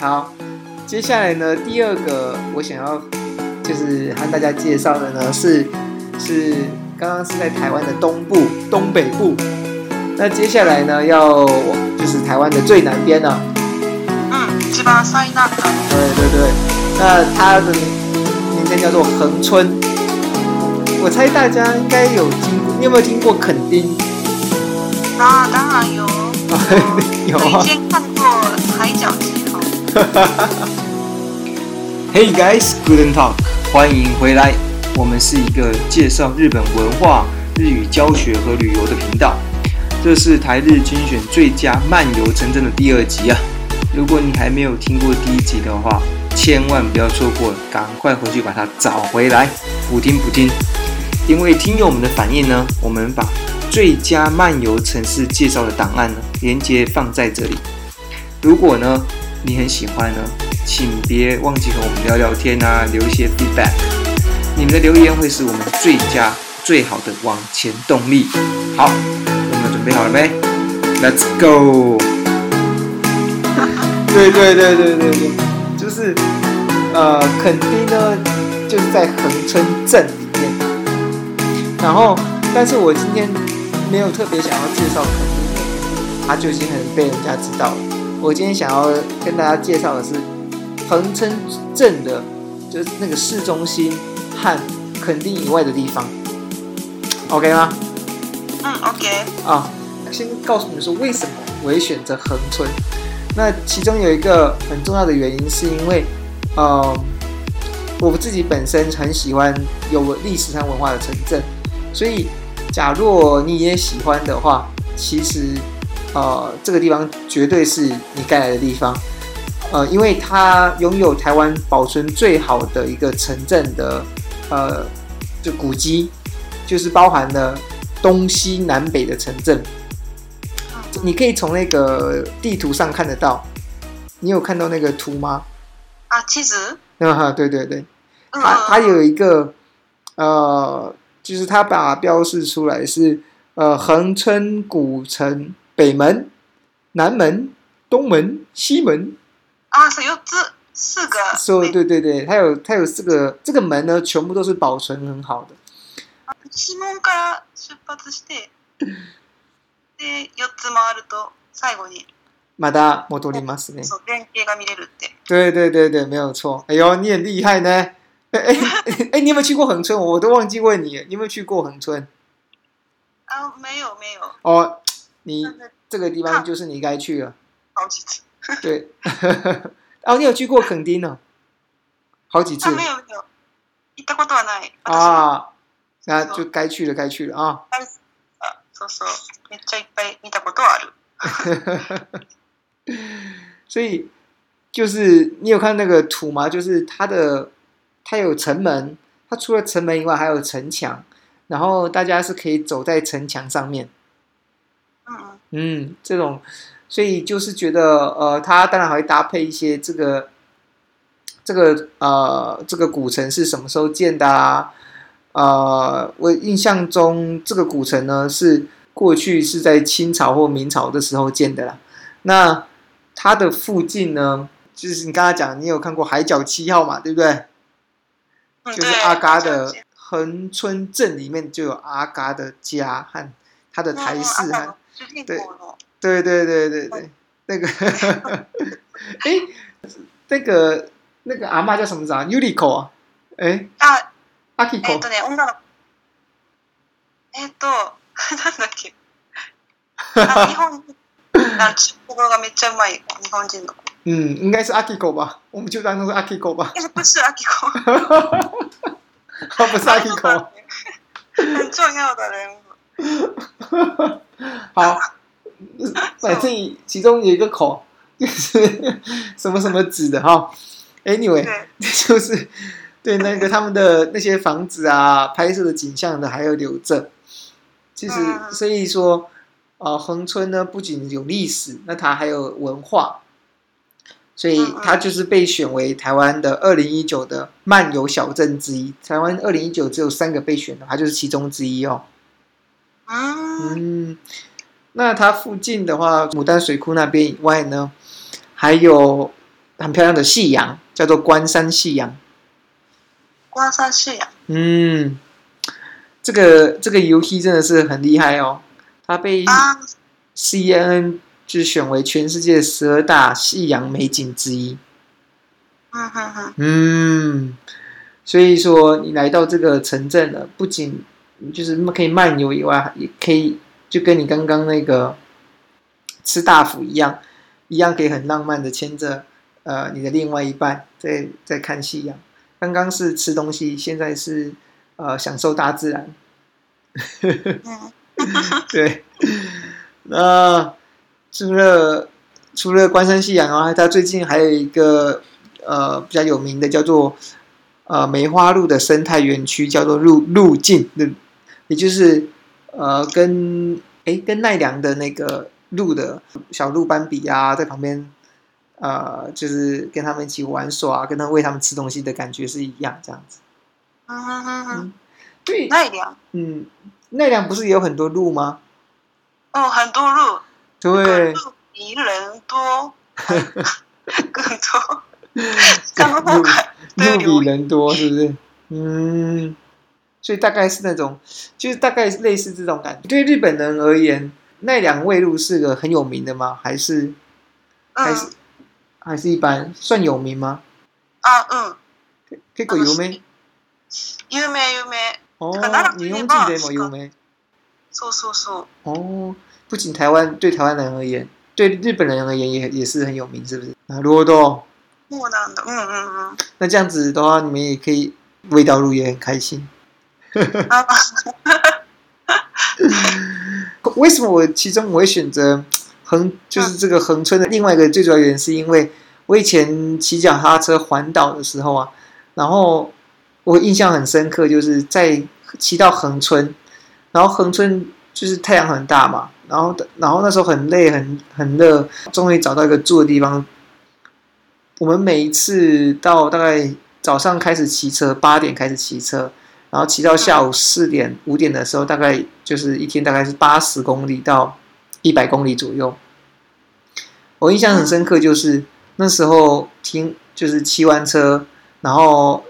好，接下来呢，第二个我想要就是和大家介绍的呢是是刚刚是在台湾的东部东北部，那接下来呢要就是台湾的最南边呢，嗯，去巴塞纳。对对对，那它的名称叫做横村。我猜大家应该有经，你有没有经过垦丁？啊，当然有。有。曾经看过海角。e 嘿，guys，good talk，欢迎回来。我们是一个介绍日本文化、日语教学和旅游的频道。这是台日精选最佳漫游城镇的第二集啊。如果你还没有听过第一集的话，千万不要错过，赶快回去把它找回来补听补听。因为听友们的反应呢，我们把最佳漫游城市介绍的档案呢，连接放在这里。如果呢？你很喜欢呢，请别忘记和我们聊聊天啊，留一些 feedback。你们的留言会是我们最佳、最好的往前动力。好，我们准备好了没 l e t s go！对对对对对对，就是呃肯定呢，就是在横村镇里面。然后，但是我今天没有特别想要介绍肯定，它就已经很被人家知道。了。我今天想要跟大家介绍的是横村镇的，就是那个市中心和垦丁以外的地方，OK 吗？嗯，OK。啊，先告诉你们说为什么我会选择横村。那其中有一个很重要的原因是因为，嗯，我自己本身很喜欢有历史上文化的城镇，所以假若你也喜欢的话，其实。呃，这个地方绝对是你该来的地方，呃，因为它拥有台湾保存最好的一个城镇的，呃，就古迹，就是包含了东西南北的城镇，你可以从那个地图上看得到。你有看到那个图吗？啊，其实，啊哈，对对对，它它有一个呃，就是它把标示出来是呃横春古城。北门、南门、东门、西门，啊，是有这四个。以，对对对，它有它有四个，这个门呢，全部都是保存很好的。西门から出発して、で四つ回ると最後にまだ戻りますね。そ对对对对，没有错。哎呦，你很厉害呢。哎哎 哎，你有没有去过横村？我都忘记问你，有没有去过横村？啊，没有没有。哦。你这个地方就是你该去了，好几次。对，哦，你有去过垦丁呢？好几次。没有，没有。行ったことはない。啊，那就该去了，该去了啊。そうそう、めっちゃいっぱい見たことある。所以，就是你有看那个土吗？就是它的，它有城门，它除了城门以外还有城墙，然后大家是可以走在城墙上面。嗯，这种，所以就是觉得，呃，他当然还会搭配一些这个，这个，呃，这个古城是什么时候建的啊？呃，我印象中这个古城呢，是过去是在清朝或明朝的时候建的啦。那它的附近呢，就是你刚才讲，你有看过海角七号嘛？对不对？就是阿嘎的横村镇里面就有阿嘎的家和他的台式。主人公の。对对对对对，那个，哎 那个那个阿妈叫什么长？Unico 啊，哎，啊，阿 Kiko。えっと女のえっと、なんだっけ。日本人。あ、中国っがめっちゃうまい日本人の子。うん、应该是阿 k i k 我们就当是阿 k i k え、不是阿 k i k 不是阿 k i 很重要的人 好，反正其中有一个口就是什么什么指的哈。Anyway，就是对那个他们的那些房子啊、拍摄的景象的还有留着。其实所以说，呃，恒春呢不仅有历史，那它还有文化，所以它就是被选为台湾的二零一九的漫游小镇之一。台湾二零一九只有三个备选的，它就是其中之一哦。啊，嗯，那它附近的话，牡丹水库那边以外呢，还有很漂亮的夕阳，叫做关山夕阳。关山夕阳，嗯，这个这个游戏真的是很厉害哦，它被 CNN 就选为全世界十大夕阳美景之一。嗯，所以说你来到这个城镇了，不仅就是可以漫游以外，也可以就跟你刚刚那个吃大福一样，一样可以很浪漫的牵着呃你的另外一半在在看夕阳。刚刚是吃东西，现在是呃享受大自然。对。那除了除了关山夕阳啊，它最近还有一个呃比较有名的叫做呃梅花鹿的生态园区，叫做鹿鹿境。也就是，呃，跟哎，跟奈良的那个鹿的小鹿斑比啊，在旁边，呃，就是跟他们一起玩耍啊，跟他喂他们吃东西的感觉是一样这样子。嗯嗯嗯对。奈良。嗯，奈良不是也有很多鹿吗？哦，很多鹿。对。比人多。更多。鹿比人多，是不是？嗯。所以大概是那种，就是大概类似这种感觉。对日本人而言，那两位路是个很有名的吗？还是还是还是一般算有名吗？啊，嗯，結構有名，有名有名。哦，你用日文吗？有名，是是是。哦，不仅台湾对台湾人而言，对日本人而言也也是很有名，是不是？那罗多，莫大的，嗯嗯嗯。那这样子的话，你们也可以味道路也很开心。哈哈，为什么我其中我会选择横，就是这个横村的另外一个最主要原因，是因为我以前骑脚踏车环岛的时候啊，然后我印象很深刻，就是在骑到横村，然后横村就是太阳很大嘛，然后然后那时候很累很很热，终于找到一个住的地方。我们每一次到大概早上开始骑车，八点开始骑车。然后骑到下午四点、五点的时候，大概就是一天大概是八十公里到一百公里左右。我印象很深刻，就是那时候听就是骑完车，然后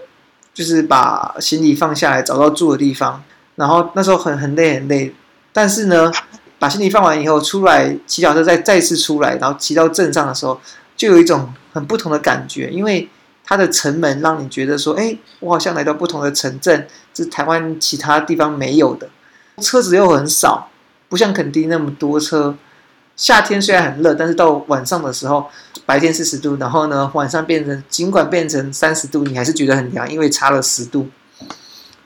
就是把行李放下来，找到住的地方，然后那时候很很累很累。但是呢，把行李放完以后，出来骑脚车再再次出来，然后骑到镇上的时候，就有一种很不同的感觉，因为。它的城门让你觉得说，哎，我好像来到不同的城镇，这台湾其他地方没有的。车子又很少，不像垦丁那么多车。夏天虽然很热，但是到晚上的时候，白天四十度，然后呢晚上变成尽管变成三十度，你还是觉得很凉，因为差了十度，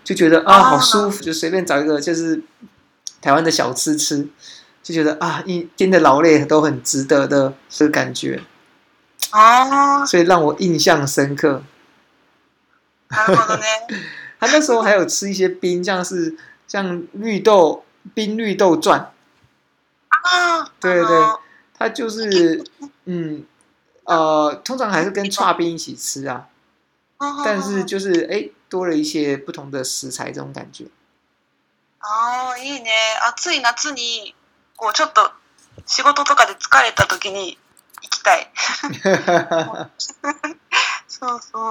就觉得啊好舒服。就随便找一个就是台湾的小吃吃，就觉得啊一天的劳累都很值得的这个感觉。哦，所以让我印象深刻。他那时候还有吃一些冰，像是像绿豆冰绿豆转。啊，对对，他就是嗯呃，通常还是跟叉冰一起吃啊，但是就是哎，多了一些不同的食材，这种感觉。哦，いいね。暑い夏に、こうちょっと仕事とかで疲れたとに。对，所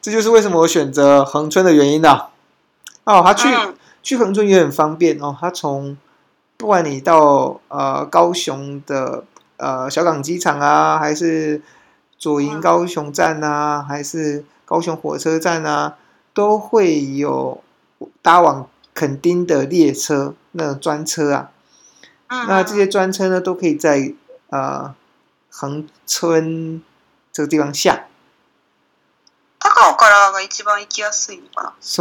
这就是为什么我选择横村的原因啦。哦，他去去横村也很方便哦。他从不管你到呃高雄的呃小港机场啊，还是左营高雄站啊，还是高雄火车站啊，都会有搭往垦丁的列车，那种专车啊。那这些专车呢，都可以在呃横村这个地方下。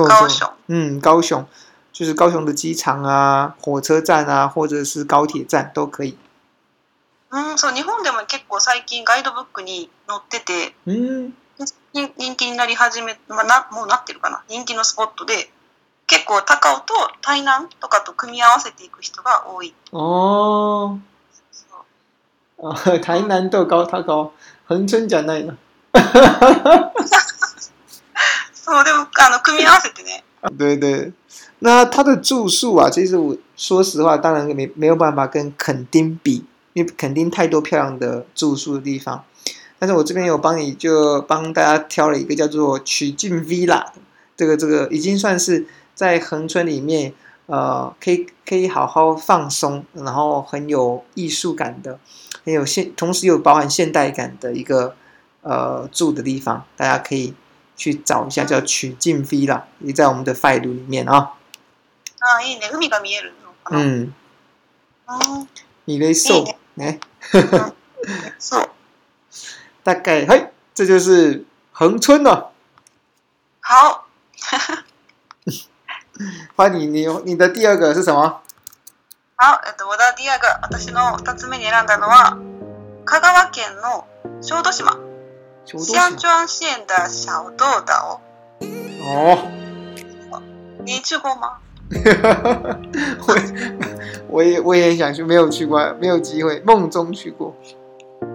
高雄。嗯，高雄，就是高雄的机场啊、火车站啊，或者是高铁站都可以。うん、そう日本でも結構最近ガイドブックにってて、人気になり始め、まなもうなってるかな、人気のスポットで。結構高雄と台南，とかと組み合わせていく人が多い。ああ、台南と高雄、混戦じゃないな。そうでもあの組み合わせてね。对对，那他的住宿啊，其实我说实话，当然没没有办法跟垦丁比，因为垦丁太多漂亮的住宿的地方。但是我这边有帮你就帮大家挑了一个叫做曲靖 villa，这个这个已经算是。在横村里面，呃，可以可以好好放松，然后很有艺术感的，很有现，同时有包含现代感的一个呃住的地方，大家可以去找一下，叫曲靖 V 啦，也在我们的 f i l e 里面啊。啊，いいね、海が見える。嗯。いいね、そう。大概，嘿，这就是横村了。好。欢你你你的第二个是什么？好，えっと、私の二つ目に選んだのは香川県の小豆島。小豆岛。支援小豆岛。哦。你去过吗？我我也我也想去，没有去过，没有机会，梦中去过。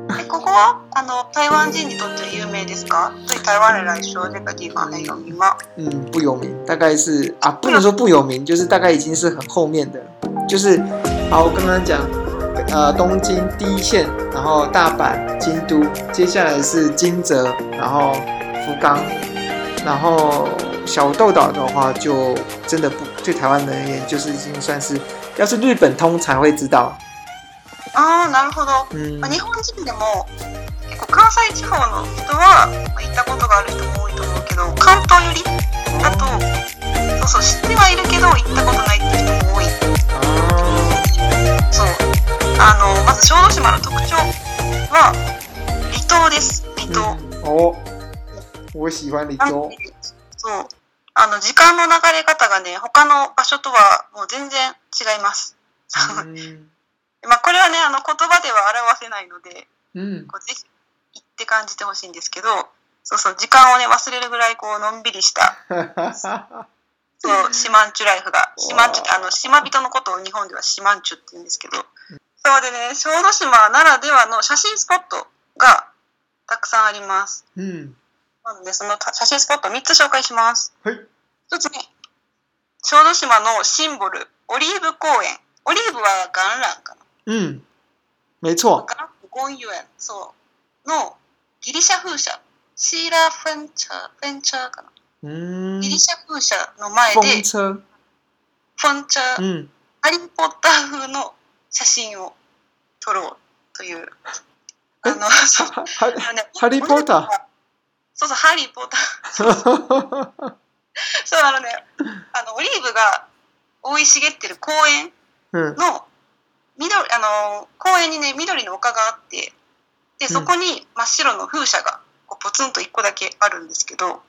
那ここはあの台湾人にとって有名ですか？台湾来有名吗。嗯、不有名。大概是啊，不能说不有名，就是大概已经是很后面的。就是，好，我刚刚讲，呃，东京第一线，然后大阪、京都，接下来是金泽，然后福冈，然后小豆岛的话，就真的不对台湾人而言，就是已经算是，要是日本通才会知道。ああなるほど、うん、まあ、日本人でも結構関西地方の人は、行ったことがある人も多いと思うけど関東寄りだとそうそう知ってはいるけど行ったことないって人も多いそうあのまず小豆島の特徴は離島です離島、うん、おし喜離島そうあの時間の流れ方がね他の場所とはもう全然違います まあ、これはねあの言葉では表せないので、うん、こうぜひ行って感じてほしいんですけどそうそう時間をね忘れるぐらいこうのんびりした そうシマンチュライフがシマンチュあの島人のことを日本ではシマンチュって言うんですけど、うん、そうでね小豆島ならではの写真スポットがたくさんあります。うん、なのでその写真スポット3つ紹介します。はい、1つ目小豆島のシンボルオリーブ公園オリーブは元蘭かなうん。没错。かなゴンユエン、そう。のギリシャ風車。シーラフェンチャー、フェンチャーかな。うん。ギリシャ風車の前で、ファンチャー。フォンチャー。うん。ハリー・ポッター風の写真を撮ろうという。あの、そう。ハリー・ポッター。そうそう、ハリー・ポッター。そう、あのね、あの、オリーブが生い茂ってる公園の、うん緑あの公園にね緑の丘があってでそこに真っ白の風車がこうポツンと一個だけあるんですけど、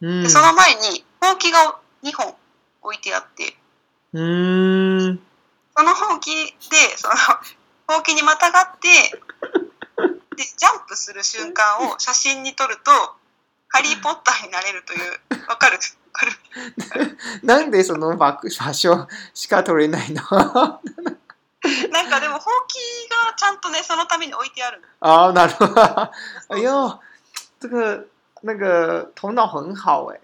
うん、でその前にほうきが2本置いてあってそのほうきでそのほうきにまたがってでジャンプする瞬間を写真に撮ると「ハリー・ポッター」になれるというわかる なんでその場所しか撮れないの なんかでも、ほうきがちゃんとね、そのために置いてある。あ、あ、なるほど。あ、呦，这个那个头脑很好哎，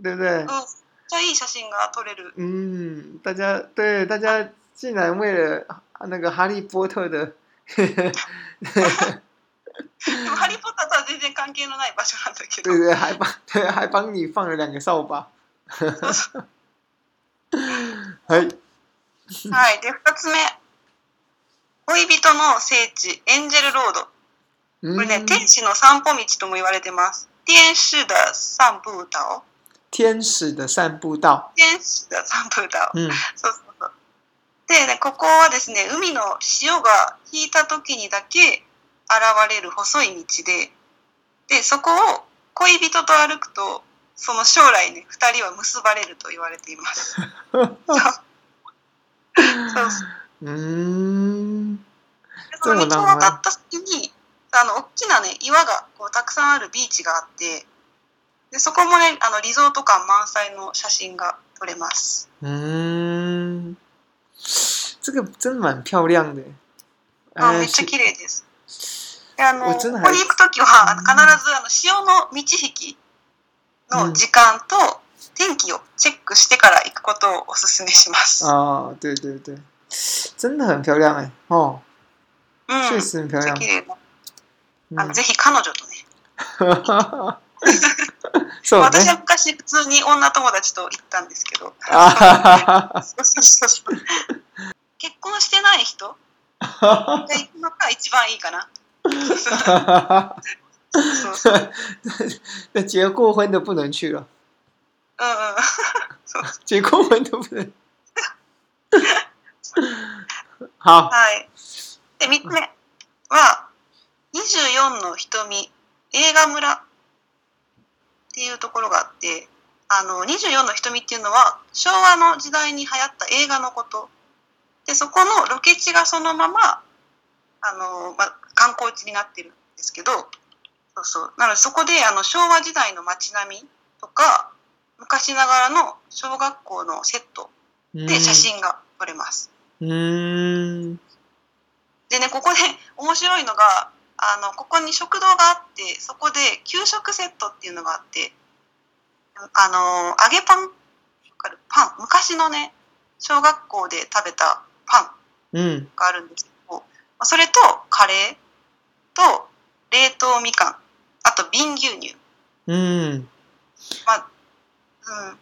对不对？嗯，这い写真がる。嗯，大家对大家竟然为了那个哈利波特的。は全然関係のない場所なんだけど。对 对，还帮对还帮你放了两个扫把。はい。はい、で二つ目。恋人の聖地エンジェルロード。これね、天使の散歩道とも言われてます。天使的散歩道。天使的散歩道。天使的散歩道。そうそうそう。で、ね、ここはですね、海の潮が引いた時にだけ現れる細い道で、で、そこを恋人と歩くと、その将来ね、二人は結ばれると言われています。そうそううん。その道を渡った先に、あの、大きなね、岩がこうたくさんあるビーチがあって、でそこもね、あの、リゾート感満載の写真が撮れます。うん。这个真蛮漂亮的。あ、めっちゃ綺麗です。あのここに行くときは必ずあの潮の満ち引きの時間と天気をチェックしてから行くことをお勧めします。ああ、对对对。真的很漂亮哎、欸、哦，确、う实很漂亮。ん。うぜひ彼女とね。そうね、私は昔普通に女友達と行ったんですけど結婚してない人が行くのが一番いいかな。那结过婚的不能去了。嗯 嗯，结过婚的不能。ははい。で、3つ目は、24の瞳、映画村っていうところがあって、あの、24の瞳っていうのは、昭和の時代に流行った映画のこと。で、そこのロケ地がそのまま、あの、まあ、観光地になってるんですけど、そうそう。なので、そこで、あの、昭和時代の街並みとか、昔ながらの小学校のセットで写真が撮れます。うんでねここで 面白いのがあのここに食堂があってそこで給食セットっていうのがあってあの揚げパンパン昔のね小学校で食べたパンがあるんですけど、うん、それとカレーと冷凍みかんあと瓶牛乳、うんまあうん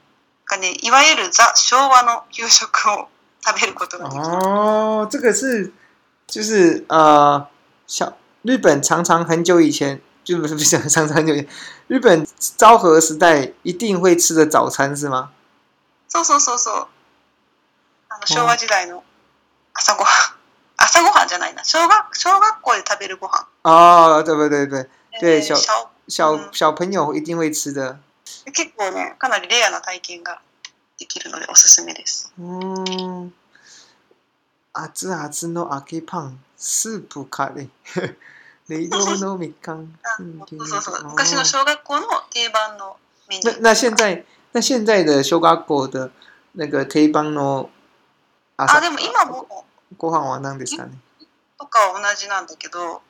がね、いわゆるザ昭和の給食を哦，这个是就是呃，小日本常常很久以前，就不是不是常常很久以前，日本昭和时代一定会吃的早餐是吗？そうそうそうそう。昭和時代の朝ごはん、朝ごはんじゃないな。小学小学校で食べるごはん。ああ、对对对对对，小小小朋友一定会吃的。結構呢，かなりレアな体験が。できるのでおすすめです。うん。熱々の揚げパン、スープカレー、冷凍のみかん。そうそうそう。昔の小学校の定番のメニュー。那那现在那现在的小学校的那个定番のあでも今もご飯は何ですかね。とかは同じなんだけど、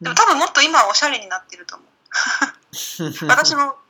でも多分もっと今はおしゃれになってると思う。私も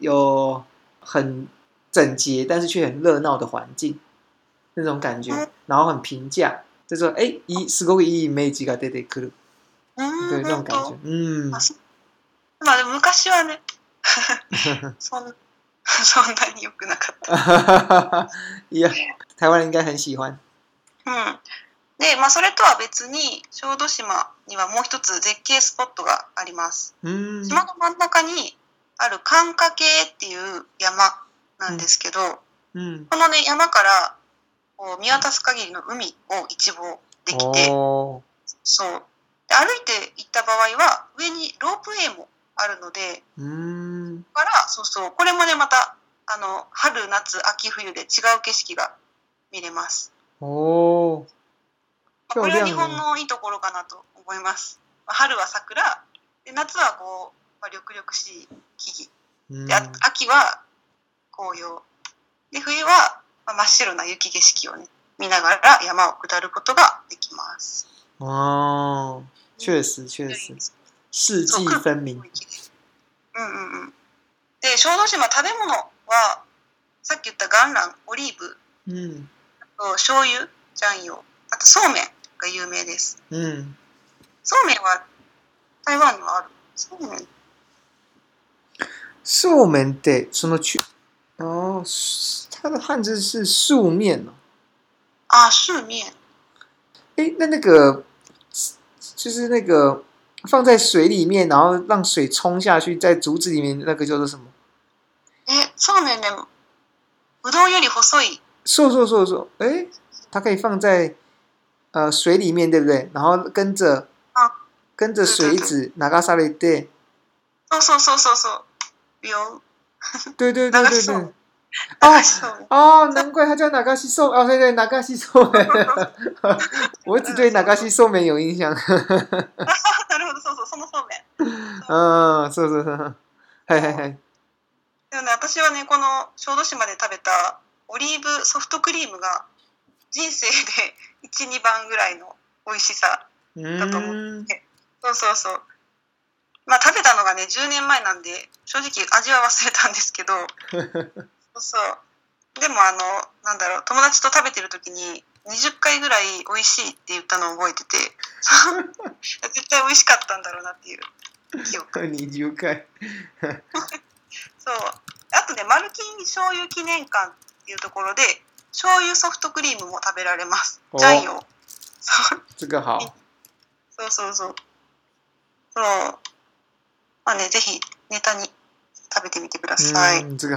有很整洁，但是却很热闹的环境，那种感觉，然后很平价，就说哎、欸、いすごくいいイメージが出てくる，对那种感觉，嗯。まあでも昔はね、そんそんなに良くなかった。いや、台湾人应该很喜欢。うん。で、まあそれとは別に小豆島にはもう一つ絶景スポットがあります。島の真ん中にある寒霞系っていう山なんですけど、うんうん、このね山からこう見渡す限りの海を一望できてそうで歩いて行った場合は上にロープウェイもあるのでうんからそうそうこれもねまたあの春夏秋冬で違う景色が見れます。おまあ、これは日本のいいところかなと思います。春は桜で夏はこうまあ、緑々しい木々で秋は紅葉で冬は真っ白な雪景色をね見ながら山を下ることができます。あ、确实确实，四季分明。うんうんうん。で小豆島食べ物はさっき言った元卵、オリーブ、うん、あと醤油、ジャンヨ、あとそうめんが有名です。うん。そうめんは台湾にはある。そうめん素面的什么去？哦，它的汉字是“素面”哦。啊，素面。哎，那那个就是那个放在水里面，然后让水冲下去，在竹子里面那个叫做什么？哎，上面的。うどんより細い。そうそうそうそう。哎，它可以放在呃水里面，对不对？然后跟着。啊。跟着水子哪个沙粒对？そうそうそうそうそう。あ、对对对对对。ゃ、哦，难怪它叫哪嘎西寿哦，对对，哪嘎西寿。我只对哪嘎西寿麺有印象。なるほど、そうそう、そのそうめん。ああ、そうそうそう。はいはいはい。でもね、私はね、この小豆島で食べたオリーブソフトクリームが人生で1、2番ぐらいの美味しさだと思って。そうそうそう。まあ食べたのがね10年前なんで正直味は忘れたんですけど そうそうでもあのなんだろう友達と食べてる時に20回ぐらい美味しいって言ったのを覚えてて 絶対美味しかったんだろうなっていう記憶20 回そうあとねマルキン醤油記念館っていうところで醤油ソフトクリームも食べられますジャイオそうそうそうそうまあね、ぜひネタに食べてみてください。嗯，这次で、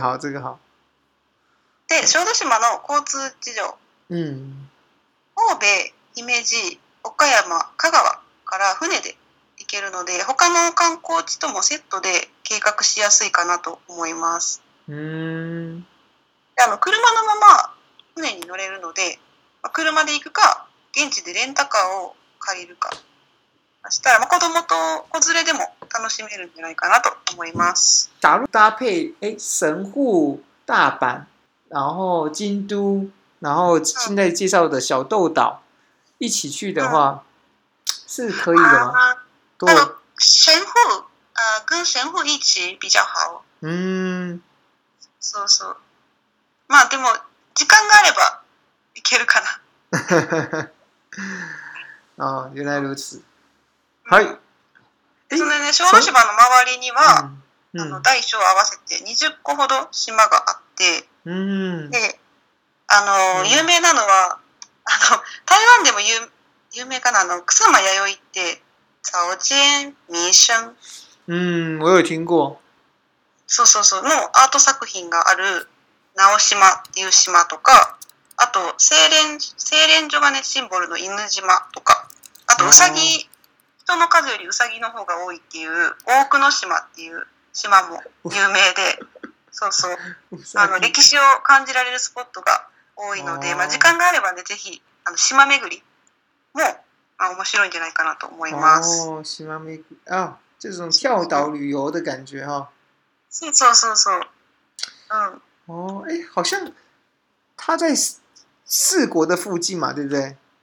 小豆島の交通事情。神戸、姫路、岡山、香川から船で行けるので、他の観光地ともセットで計画しやすいかなと思います。うん。あの車のまま船に乗れるので、車で行くか、現地でレンタカーを借りるか。したら、まあ、子供と子連れでも楽しめるんじゃないかなと思います。假如搭配え神户、大阪、然后京都、然后现在介绍的小豆岛一起去的话，是可以的吗？对，神户呃跟神户一起比较好。嗯，そうそう。まあでも時間があれば行けるかな。哦，原来如此。はい。それね、小豆島の周りには、うん、あの大小合わせて20個ほど島があって、うん、で、あの、有名なのは、あの、台湾でも有有名かな、あの、草間弥生って、草間弥生。うん、我有听过。そうそうそう、のアート作品がある直島っていう島とか、あと、精錬、精錬所がね、シンボルの犬島とか、あと、うさぎ人の数よりウサギの方が多いっていう大久野島っていう島も有名でそうそうあの歴史を感じられるスポットが多いのでまあ、時間があればねぜひあの島巡りも、まあ、面白いんじゃないかなと思います。島巡りあ这种跳岛旅游的感觉哈、哦。是，是，是，是，嗯。哦，哎，好像他在四国的附近嘛，对不对？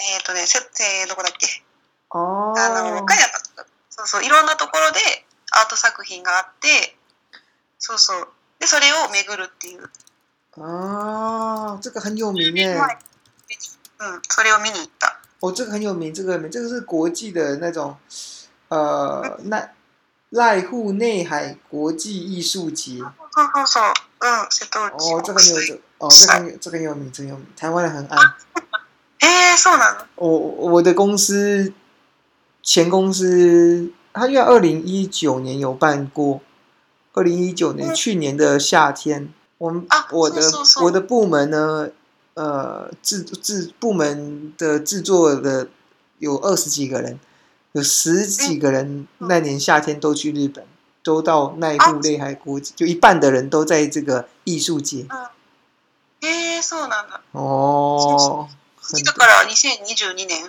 えっ、ー、とね、せ、えー、どこだっけあの、ガヤだそうそう、いろんなところでアート作品があって、そうそう。で、それを巡るっていう。ああ、这个很有名ね。ん、それを見に行った。哦，这个很有名，这个这个是国际的那种，呃，那濑户内海国际艺术节。哦，这个很有，哦，这个很有，这个很有名，真有名，台湾人很爱。诶，算了。我我的公司，前公司，它因为二零一九年有办过，二零一九年去年的夏天，我们我的我的部门呢，呃，制制部门的制作的有二十几个人，有十几个人那年夏天都去日本，都到奈部内海国际，就一半的人都在这个艺术界。嗯，诶，算了哦。だから二千二十二年，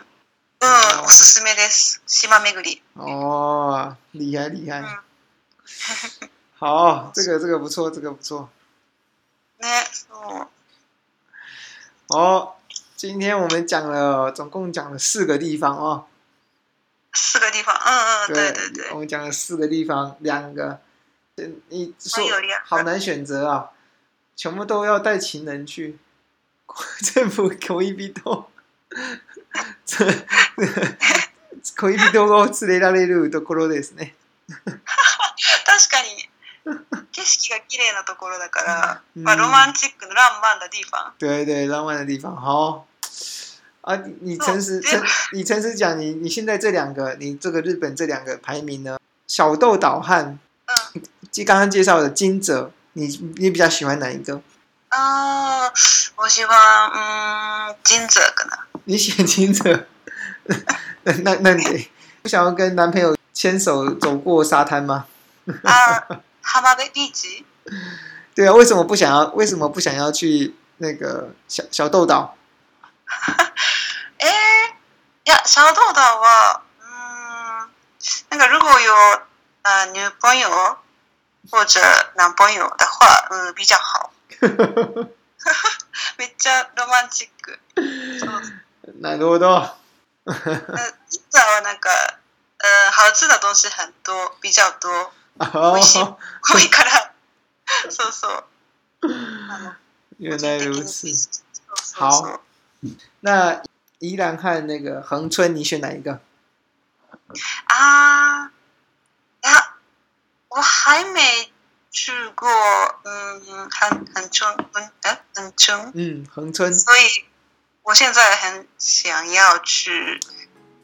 嗯，おすすめです。島巡り。ああ、厉害厉害。好，这个这个不错，这个不错。没错。哦，今天我们讲了，总共讲了四个地方哦。四个地方，嗯嗯，对对对。我们讲了四个地方，两个，你说好难选择啊，全部都要带情人去。全部恋人恋人を連れられるところですね確かに景色が綺麗なところだから、うん、まあ、ロマンチックのラン漫的地方。对对，浪漫的地方。好啊，你诚实诚，你诚实讲，你你现在这两个，你这个日本这两个排名呢？小豆岛和嗯，刚刚介绍的金泽，你你比较喜欢哪一个？啊，我喜欢嗯，金泽可能。你选金泽，那那那你不想要跟男朋友牵手走过沙滩吗？啊，巴的地级。对啊，为什么不想要？为什么不想要去那个小小豆岛？哎呀，小豆岛啊，嗯，那个如果有啊女朋友或者男朋友的话，嗯，比较好。めっちゃロマンチック。a o romantic。so。なるほど。哈哈。伊川，なんか、うん、おいしいの东西很多，比较多，おいしい、多いから。そうそう。原来如此。好。那伊兰和那个横村，你选哪一个？啊？呀！我还没。去过，嗯，横横村，哎，横村，嗯，横村。所以，我现在很想要去。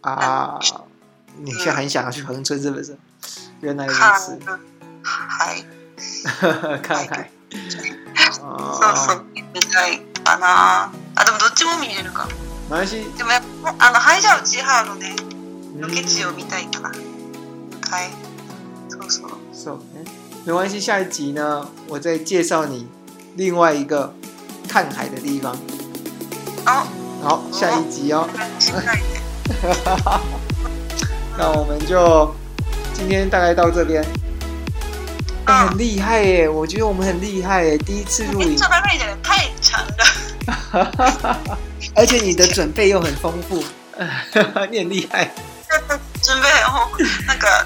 啊，你现在很想要去横村是不是？原来如此。还。哈 哈，看看。啊。想看啊啊！啊，でもどっちも見れるか。毎日。でもあのハイジャウチハルで、のケ地を見たいから。はい。そうそう。そうね。没关系，下一集呢，我再介绍你另外一个看海的地方。好，好，下一集哦。那我们就今天大概到这边。很厉害耶，我觉得我们很厉害耶，第一次录影。这番配角太长了。而且你的准备又很丰富。你很厉害。准备那个。